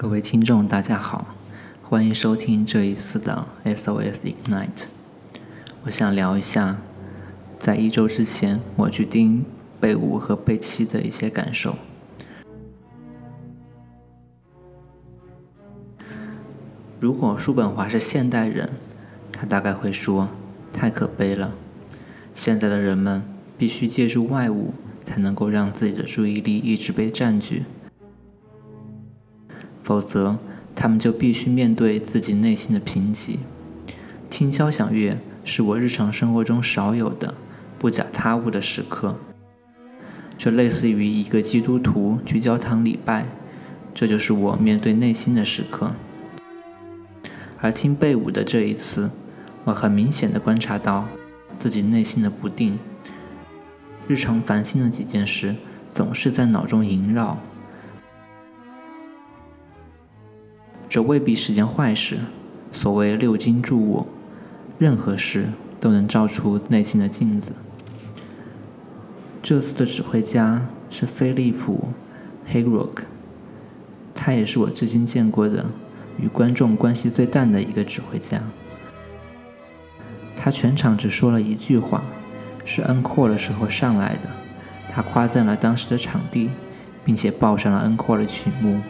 各位听众，大家好，欢迎收听这一次的 SOS Ignite。我想聊一下，在一周之前我去盯贝五和贝七的一些感受。如果叔本华是现代人，他大概会说：“太可悲了，现在的人们必须借助外物，才能够让自己的注意力一直被占据。”否则，他们就必须面对自己内心的贫瘠。听交响乐是我日常生活中少有的不假他物的时刻，这类似于一个基督徒去教堂礼拜，这就是我面对内心的时刻。而听贝舞的这一次，我很明显的观察到自己内心的不定，日常烦心的几件事总是在脑中萦绕。这未必是件坏事。所谓六经助我，任何事都能照出内心的镜子。这次的指挥家是菲利普·黑罗克，他也是我至今见过的与观众关系最淡的一个指挥家。他全场只说了一句话，是恩阔的时候上来的，他夸赞了当时的场地，并且报上了恩阔的曲目。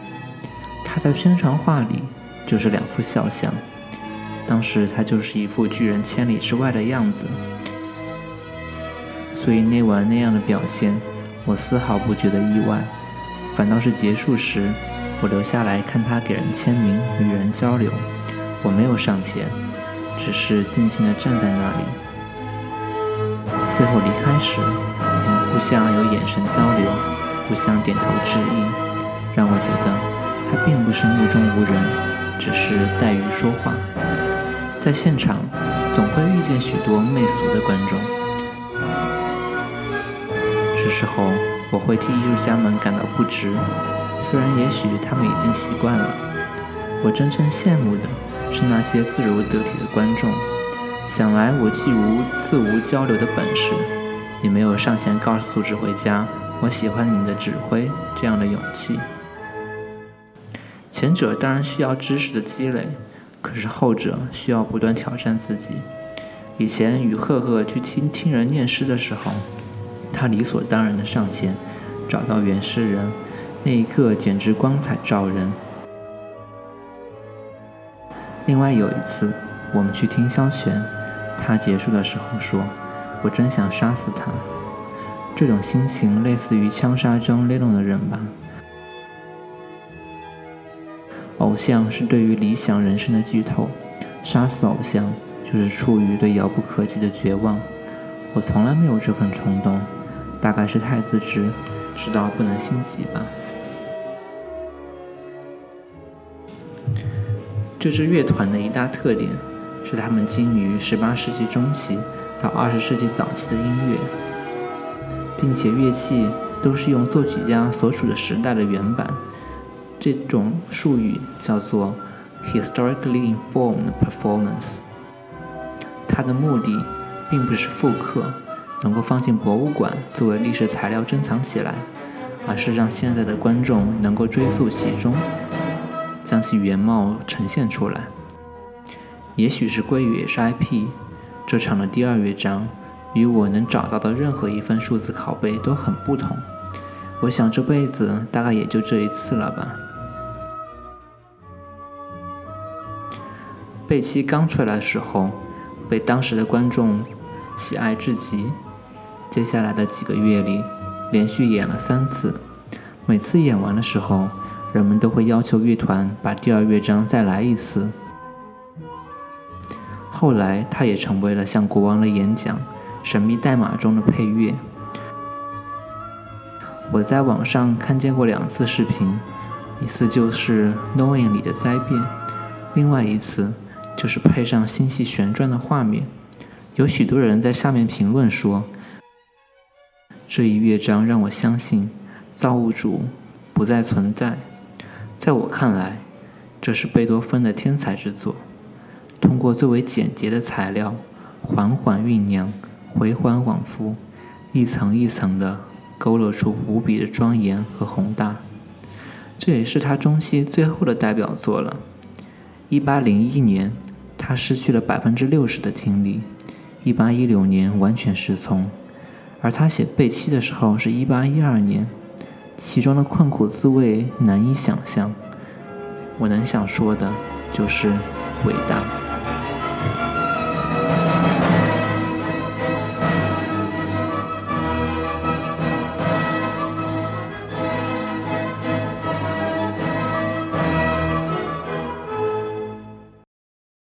他在宣传画里就是两幅肖像，当时他就是一副拒人千里之外的样子，所以那晚那样的表现，我丝毫不觉得意外，反倒是结束时，我留下来看他给人签名、与人交流，我没有上前，只是定静地站在那里。最后离开时，我们互相有眼神交流，互相点头致意，让我觉得。他并不是目中无人，只是怠于说话。在现场，总会遇见许多媚俗的观众。这时候，我会替艺术家们感到不值，虽然也许他们已经习惯了。我真正羡慕的是那些自如得体的观众。想来我既无自无交流的本事，也没有上前告诉指挥家我喜欢你的指挥这样的勇气。前者当然需要知识的积累，可是后者需要不断挑战自己。以前与赫赫去听听人念诗的时候，他理所当然的上前找到原诗人，那一刻简直光彩照人。另外有一次，我们去听萧玄，他结束的时候说：“我真想杀死他。”这种心情类似于枪杀中雷龙的人吧。偶像是对于理想人生的剧透，杀死偶像就是出于对遥不可及的绝望。我从来没有这份冲动，大概是太自知，知道不能心急吧。这支乐团的一大特点是他们精于18世纪中期到20世纪早期的音乐，并且乐器都是用作曲家所属的时代的原版。这种术语叫做 historically informed performance。它的目的并不是复刻，能够放进博物馆作为历史材料珍藏起来，而是让现在的观众能够追溯其中，将其原貌呈现出来。也许是归于 HIP，这场的第二乐章与我能找到的任何一份数字拷贝都很不同。我想这辈子大概也就这一次了吧。贝七刚出来的时候，被当时的观众喜爱至极。接下来的几个月里，连续演了三次。每次演完的时候，人们都会要求乐团把第二乐章再来一次。后来，他也成为了像国王的演讲《神秘代码》中的配乐。我在网上看见过两次视频，一次就是《Knowing》里的灾变，另外一次。就是配上星系旋转的画面，有许多人在下面评论说：“这一乐章让我相信造物主不再存在。”在我看来，这是贝多芬的天才之作。通过最为简洁的材料，缓缓酝酿，回环往复，一层一层的勾勒出无比的庄严和宏大。这也是他中期最后的代表作了。一八零一年，他失去了百分之六十的听力；一八一六年完全失聪。而他写《贝七》的时候是一八一二年，其中的困苦滋味难以想象。我能想说的就是伟大。